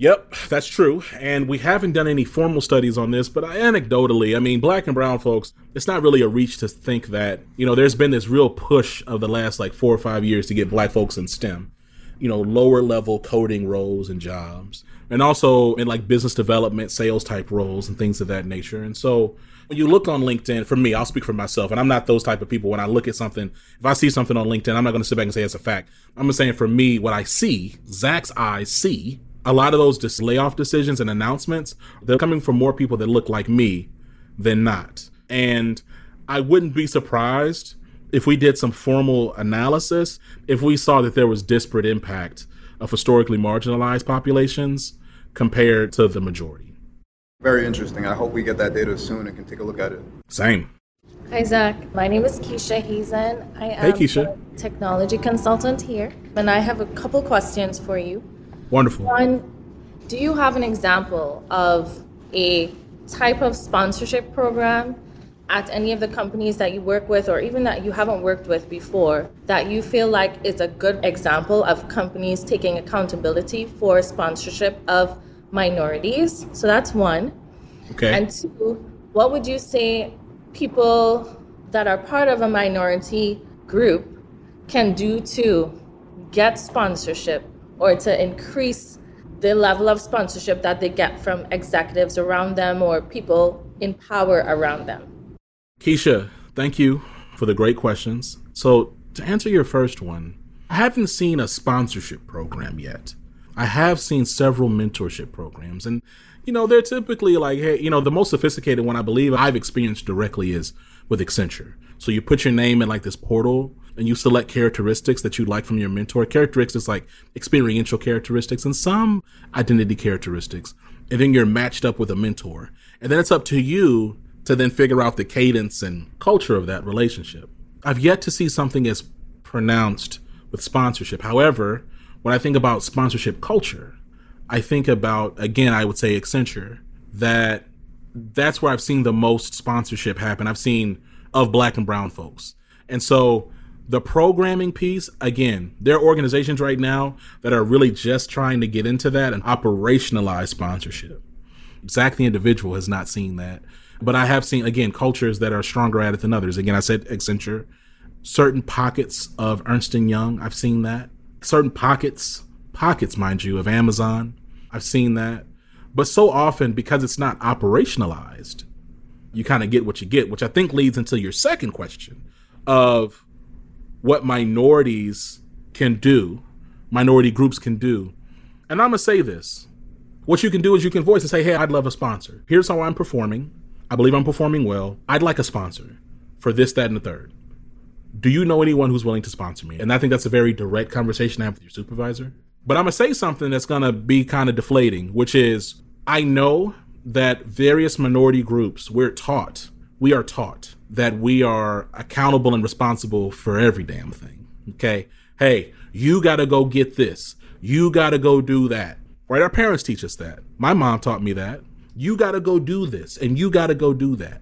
Yep, that's true. And we haven't done any formal studies on this, but anecdotally, I mean, black and brown folks, it's not really a reach to think that, you know, there's been this real push of the last like four or five years to get black folks in STEM, you know, lower level coding roles and jobs, and also in like business development, sales type roles and things of that nature. And so when you look on LinkedIn, for me, I'll speak for myself, and I'm not those type of people. When I look at something, if I see something on LinkedIn, I'm not going to sit back and say it's a fact. I'm just saying for me, what I see, Zach's eyes see, a lot of those just layoff decisions and announcements, they're coming from more people that look like me than not. And I wouldn't be surprised if we did some formal analysis if we saw that there was disparate impact of historically marginalized populations compared to the majority. Very interesting. I hope we get that data soon and can take a look at it. Same. Hi, Zach. My name is Keisha Hazen. I Hey, am Keisha. a technology consultant here, and I have a couple questions for you. Wonderful. One, do you have an example of a type of sponsorship program at any of the companies that you work with, or even that you haven't worked with before, that you feel like is a good example of companies taking accountability for sponsorship of minorities? So that's one. Okay. And two, what would you say people that are part of a minority group can do to get sponsorship or to increase the level of sponsorship that they get from executives around them or people in power around them? Keisha, thank you for the great questions. So, to answer your first one, I haven't seen a sponsorship program yet. I have seen several mentorship programs, and you know, they're typically like, hey, you know, the most sophisticated one I believe I've experienced directly is with Accenture. So, you put your name in like this portal and you select characteristics that you like from your mentor. Characteristics like experiential characteristics and some identity characteristics. And then you're matched up with a mentor. And then it's up to you to then figure out the cadence and culture of that relationship. I've yet to see something as pronounced with sponsorship. However, when I think about sponsorship culture, I think about again, I would say Accenture that that's where I've seen the most sponsorship happen. I've seen of black and brown folks. And so the programming piece, again, there are organizations right now that are really just trying to get into that and operationalize sponsorship. Zach the individual has not seen that. But I have seen, again, cultures that are stronger at it than others. Again, I said Accenture. Certain pockets of Ernst & Young, I've seen that. Certain pockets, pockets, mind you, of Amazon, I've seen that. But so often, because it's not operationalized, you kind of get what you get, which I think leads into your second question of what minorities can do, minority groups can do. And I'm going to say this. What you can do is you can voice and say, hey, I'd love a sponsor. Here's how I'm performing. I believe I'm performing well. I'd like a sponsor for this, that, and the third. Do you know anyone who's willing to sponsor me? And I think that's a very direct conversation to have with your supervisor. But I'm going to say something that's going to be kind of deflating, which is I know that various minority groups, we're taught, we are taught that we are accountable and responsible for every damn thing. Okay. Hey, you got to go get this. You got to go do that. Right? Our parents teach us that. My mom taught me that. You got to go do this and you got to go do that.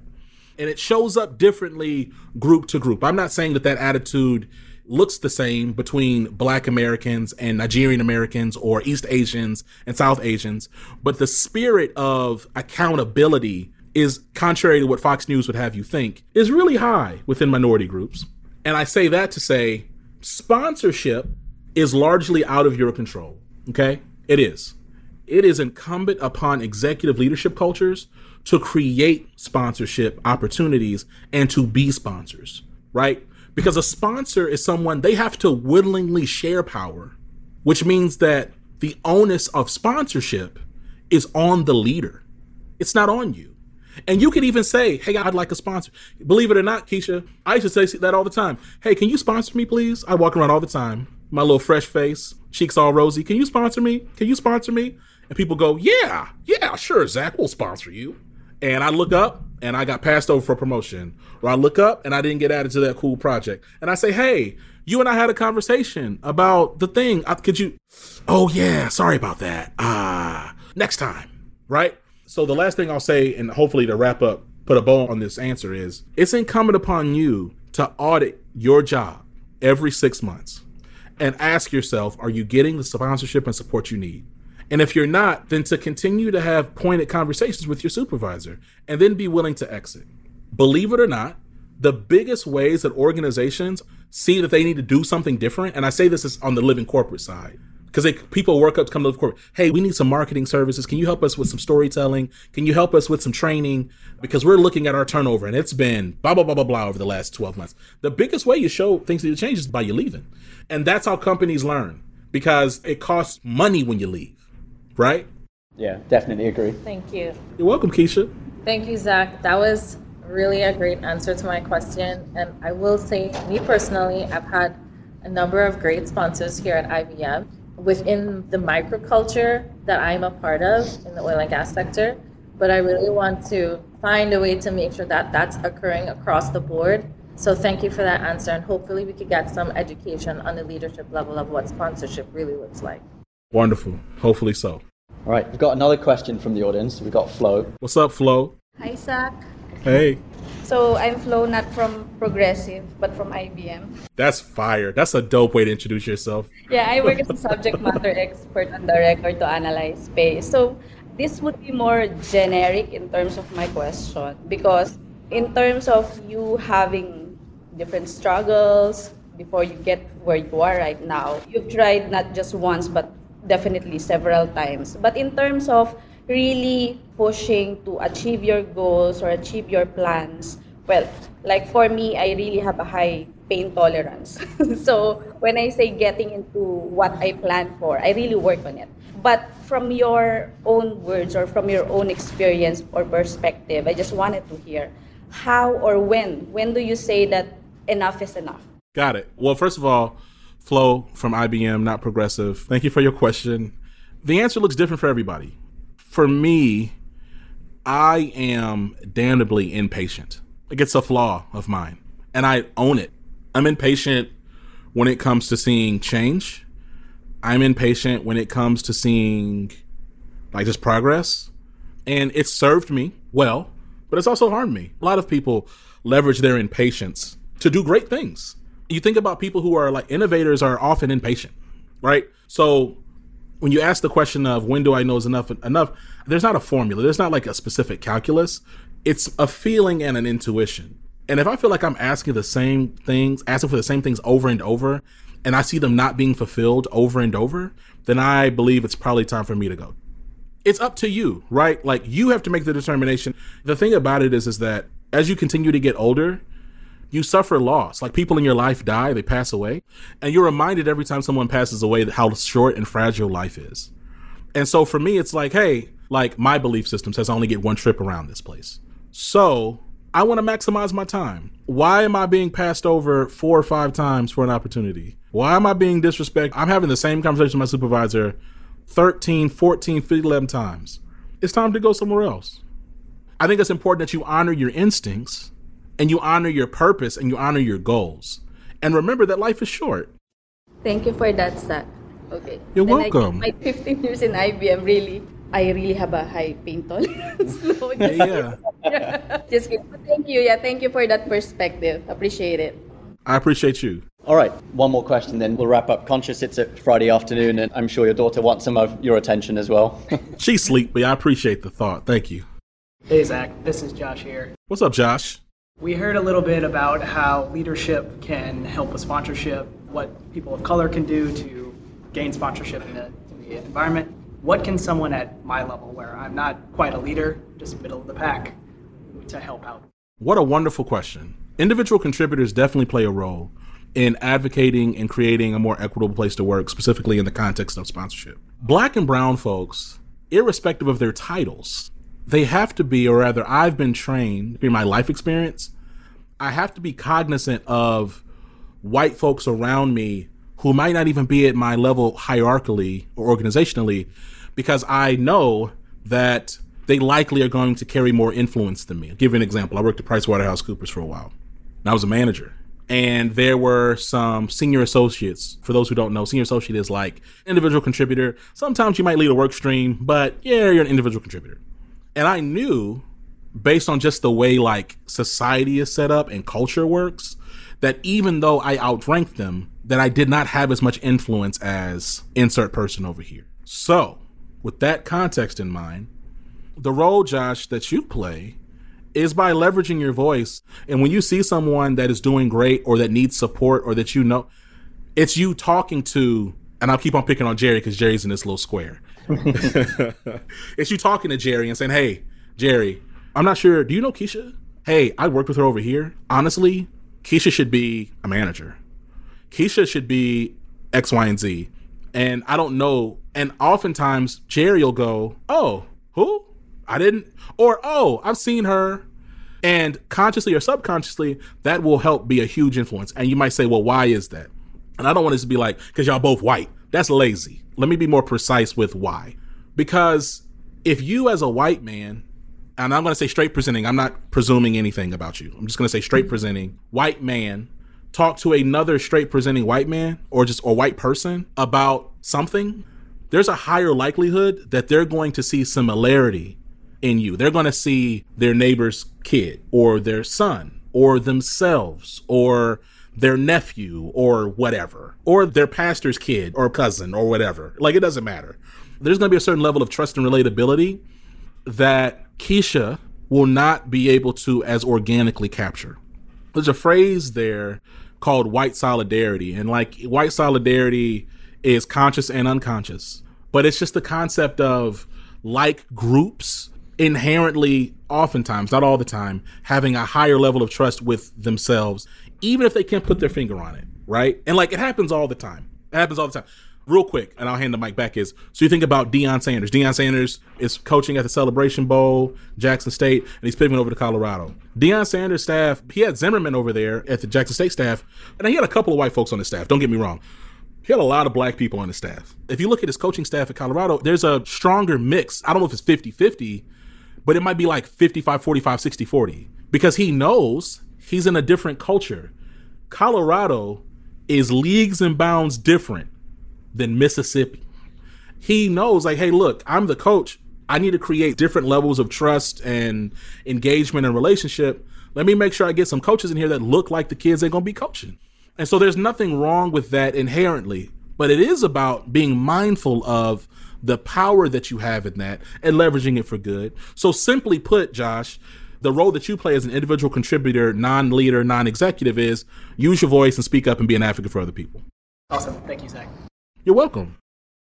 And it shows up differently group to group. I'm not saying that that attitude looks the same between black Americans and Nigerian Americans or East Asians and South Asians, but the spirit of accountability is contrary to what Fox News would have you think is really high within minority groups. And I say that to say sponsorship is largely out of your control. Okay? It is. It is incumbent upon executive leadership cultures to create sponsorship opportunities and to be sponsors, right? Because a sponsor is someone they have to willingly share power, which means that the onus of sponsorship is on the leader. It's not on you. And you can even say, Hey, I'd like a sponsor. Believe it or not, Keisha, I used to say that all the time. Hey, can you sponsor me, please? I walk around all the time, my little fresh face, cheeks all rosy. Can you sponsor me? Can you sponsor me? And people go, Yeah, yeah, sure, Zach, we'll sponsor you. And I look up and I got passed over for promotion. Or I look up and I didn't get added to that cool project. And I say, Hey, you and I had a conversation about the thing. I, could you? Oh, yeah, sorry about that. Ah, next time, right? So the last thing I'll say, and hopefully to wrap up, put a bow on this answer is it's incumbent upon you to audit your job every six months and ask yourself, are you getting the sponsorship and support you need? And if you're not, then to continue to have pointed conversations with your supervisor and then be willing to exit. Believe it or not, the biggest ways that organizations see that they need to do something different, and I say this is on the living corporate side, because people work up to come to the corporate. Hey, we need some marketing services. Can you help us with some storytelling? Can you help us with some training? Because we're looking at our turnover, and it's been blah blah blah blah blah over the last twelve months. The biggest way you show things need to change is by you leaving, and that's how companies learn because it costs money when you leave right? Yeah, definitely agree. Thank you. You're welcome, Keisha. Thank you, Zach. That was really a great answer to my question. And I will say, me personally, I've had a number of great sponsors here at IBM within the microculture that I'm a part of in the oil and gas sector. But I really want to find a way to make sure that that's occurring across the board. So thank you for that answer. And hopefully, we could get some education on the leadership level of what sponsorship really looks like. Wonderful. Hopefully so. All right, we've got another question from the audience. We've got Flo. What's up, Flo? Hi, Zach. Hey. So I'm Flo, not from Progressive, but from IBM. That's fire. That's a dope way to introduce yourself. Yeah, I work as a subject matter expert on the record to analyze space. So this would be more generic in terms of my question because in terms of you having different struggles before you get where you are right now, you've tried not just once but definitely several times. But in terms of really pushing to achieve your goals or achieve your plans, well, like for me, I really have a high pain tolerance. so when I say getting into what I plan for, I really work on it. But from your own words or from your own experience or perspective, I just wanted to hear how or when, when do you say that enough is enough? Got it. Well, first of all, Flo from IBM, not progressive. Thank you for your question. The answer looks different for everybody. For me, I am damnably impatient. Like it's a flaw of mine, and I own it. I'm impatient when it comes to seeing change. I'm impatient when it comes to seeing like just progress. And it's served me well, but it's also harmed me. A lot of people leverage their impatience to do great things you think about people who are like innovators are often impatient, right? So when you ask the question of when do I know is enough enough, there's not a formula. There's not like a specific calculus. It's a feeling and an intuition. And if I feel like I'm asking the same things, asking for the same things over and over, and I see them not being fulfilled over and over, then I believe it's probably time for me to go. It's up to you, right? Like you have to make the determination. The thing about it is is that as you continue to get older, you suffer loss. Like people in your life die, they pass away, and you're reminded every time someone passes away how short and fragile life is. And so for me, it's like, hey, like my belief system says I only get one trip around this place. So I want to maximize my time. Why am I being passed over four or five times for an opportunity? Why am I being disrespected? I'm having the same conversation with my supervisor 13, 14, 15, 11 times. It's time to go somewhere else. I think it's important that you honor your instincts and you honor your purpose and you honor your goals. And remember that life is short. Thank you for that, Zach. Okay. You're welcome. my 15 years in IBM, really, I really have a high pain tolerance. no, yeah. yeah. Just kidding. Thank you. Yeah, thank you for that perspective. Appreciate it. I appreciate you. All right, one more question, then we'll wrap up. Conscious it's a Friday afternoon, and I'm sure your daughter wants some of your attention as well. She's sleepy. I appreciate the thought. Thank you. Hey, Zach. This is Josh here. What's up, Josh? We heard a little bit about how leadership can help with sponsorship, what people of color can do to gain sponsorship in the, in the environment. What can someone at my level, where I'm not quite a leader, just middle of the pack, to help out? What a wonderful question. Individual contributors definitely play a role in advocating and creating a more equitable place to work, specifically in the context of sponsorship. Black and brown folks, irrespective of their titles, they have to be, or rather, I've been trained in my life experience. I have to be cognizant of white folks around me who might not even be at my level hierarchically or organizationally, because I know that they likely are going to carry more influence than me. I'll give you an example. I worked at PricewaterhouseCoopers for a while, and I was a manager. And there were some senior associates. For those who don't know, senior associate is like individual contributor. Sometimes you might lead a work stream, but yeah, you're an individual contributor. And I knew based on just the way like society is set up and culture works that even though I outranked them, that I did not have as much influence as insert person over here. So, with that context in mind, the role, Josh, that you play is by leveraging your voice. And when you see someone that is doing great or that needs support or that you know, it's you talking to, and I'll keep on picking on Jerry because Jerry's in this little square. it's you talking to Jerry and saying, Hey, Jerry, I'm not sure. Do you know Keisha? Hey, I worked with her over here. Honestly, Keisha should be a manager. Keisha should be X, Y, and Z. And I don't know. And oftentimes Jerry will go, Oh, who? I didn't, or oh, I've seen her. And consciously or subconsciously, that will help be a huge influence. And you might say, well, why is that? And I don't want this to be like, because y'all both white. That's lazy. Let me be more precise with why. Because if you, as a white man, and I'm going to say straight presenting, I'm not presuming anything about you. I'm just going to say straight mm-hmm. presenting, white man, talk to another straight presenting white man or just or white person about something, there's a higher likelihood that they're going to see similarity in you. They're going to see their neighbor's kid or their son or themselves or their nephew or whatever, or their pastor's kid or cousin or whatever. Like it doesn't matter. There's going to be a certain level of trust and relatability that Keisha will not be able to as organically capture. There's a phrase there called white solidarity, and like white solidarity is conscious and unconscious, but it's just the concept of like groups inherently, oftentimes, not all the time, having a higher level of trust with themselves, even if they can't put their finger on it, right? And like it happens all the time. It happens all the time. Real quick, and I'll hand the mic back is so you think about Deion Sanders. Deion Sanders is coaching at the Celebration Bowl, Jackson State, and he's pivoting over to Colorado. Deion Sanders' staff, he had Zimmerman over there at the Jackson State staff, and he had a couple of white folks on his staff. Don't get me wrong. He had a lot of black people on his staff. If you look at his coaching staff at Colorado, there's a stronger mix. I don't know if it's 50 50, but it might be like 55 45 60 40 because he knows he's in a different culture. Colorado is leagues and bounds different than mississippi. He knows like hey look i'm the coach. I need to create different levels of trust and engagement and relationship. Let me make sure i get some coaches in here that look like the kids they're going to be coaching. And so there's nothing wrong with that inherently but it is about being mindful of the power that you have in that and leveraging it for good. So simply put, Josh, the role that you play as an individual contributor, non-leader, non-executive is use your voice and speak up and be an advocate for other people. Awesome. Thank you, Zach. You're welcome.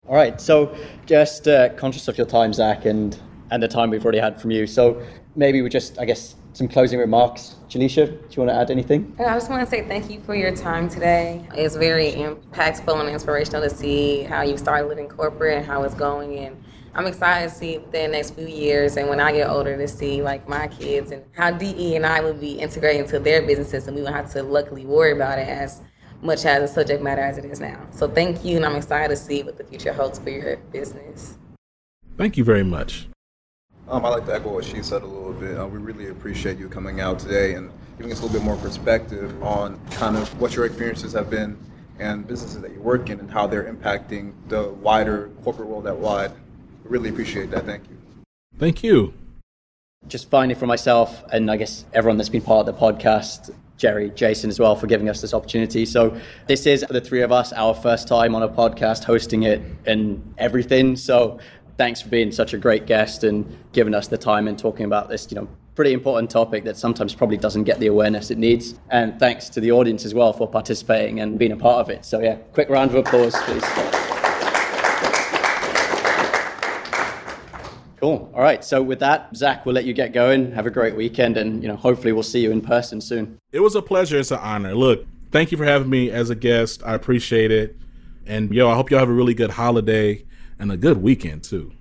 All right. So just uh, conscious of your time, Zach, and and the time we've already had from you. So maybe we just, I guess, some closing remarks. Jalisha, do you want to add anything? I just want to say thank you for your time today. It's very impactful and inspirational to see how you started living corporate and how it's going. And I'm excited to see the next few years and when I get older to see like my kids and how DE and I will be integrating into their businesses and we won't have to luckily worry about it as much as a subject matter as it is now. So thank you and I'm excited to see what the future holds for your business. Thank you very much. Um, I like to echo what she said a little bit. Uh, we really appreciate you coming out today and giving us a little bit more perspective on kind of what your experiences have been and businesses that you work in and how they're impacting the wider corporate world at wide. We really appreciate that. Thank you. Thank you. Just finally, for myself, and I guess everyone that's been part of the podcast, Jerry, Jason as well, for giving us this opportunity. So, this is the three of us, our first time on a podcast, hosting it and everything. So, thanks for being such a great guest and giving us the time and talking about this, you know, pretty important topic that sometimes probably doesn't get the awareness it needs. And thanks to the audience as well for participating and being a part of it. So yeah, quick round of applause, please. Cool. All right. So with that, Zach, we'll let you get going. Have a great weekend, and you know, hopefully, we'll see you in person soon. It was a pleasure. It's an honor. Look, thank you for having me as a guest. I appreciate it. And yo, I hope y'all have a really good holiday and a good weekend too.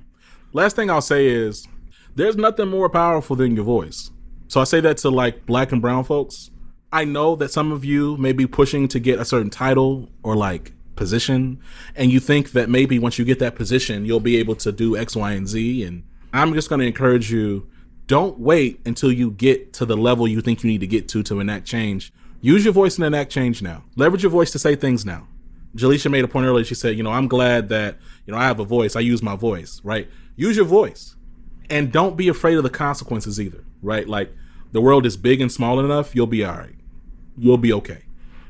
Last thing I'll say is there's nothing more powerful than your voice. So I say that to like black and brown folks. I know that some of you may be pushing to get a certain title or like position, and you think that maybe once you get that position, you'll be able to do X, Y, and Z. And I'm just going to encourage you don't wait until you get to the level you think you need to get to to enact change. Use your voice and enact change now. Leverage your voice to say things now. Jalisha made a point earlier. She said, you know, I'm glad that, you know, I have a voice. I use my voice, right? Use your voice. And don't be afraid of the consequences either, right? Like the world is big and small enough, you'll be all right. You'll be okay.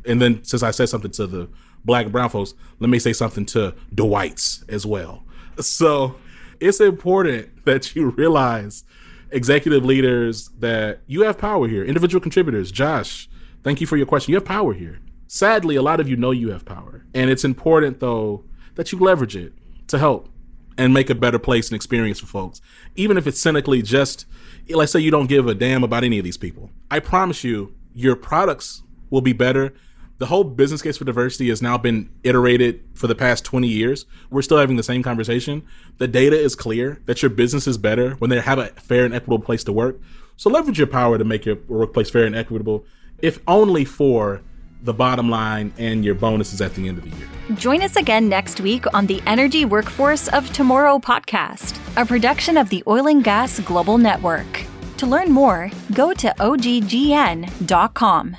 And then since I said something to the black and brown folks, let me say something to Dwights as well. So it's important that you realize executive leaders that you have power here, individual contributors. Josh, thank you for your question. You have power here. Sadly, a lot of you know you have power. And it's important, though, that you leverage it to help and make a better place and experience for folks. Even if it's cynically just, let's say you don't give a damn about any of these people. I promise you, your products will be better. The whole business case for diversity has now been iterated for the past 20 years. We're still having the same conversation. The data is clear that your business is better when they have a fair and equitable place to work. So leverage your power to make your workplace fair and equitable, if only for the bottom line and your bonuses at the end of the year. Join us again next week on the Energy Workforce of Tomorrow podcast, a production of the Oil and Gas Global Network. To learn more, go to oggn.com.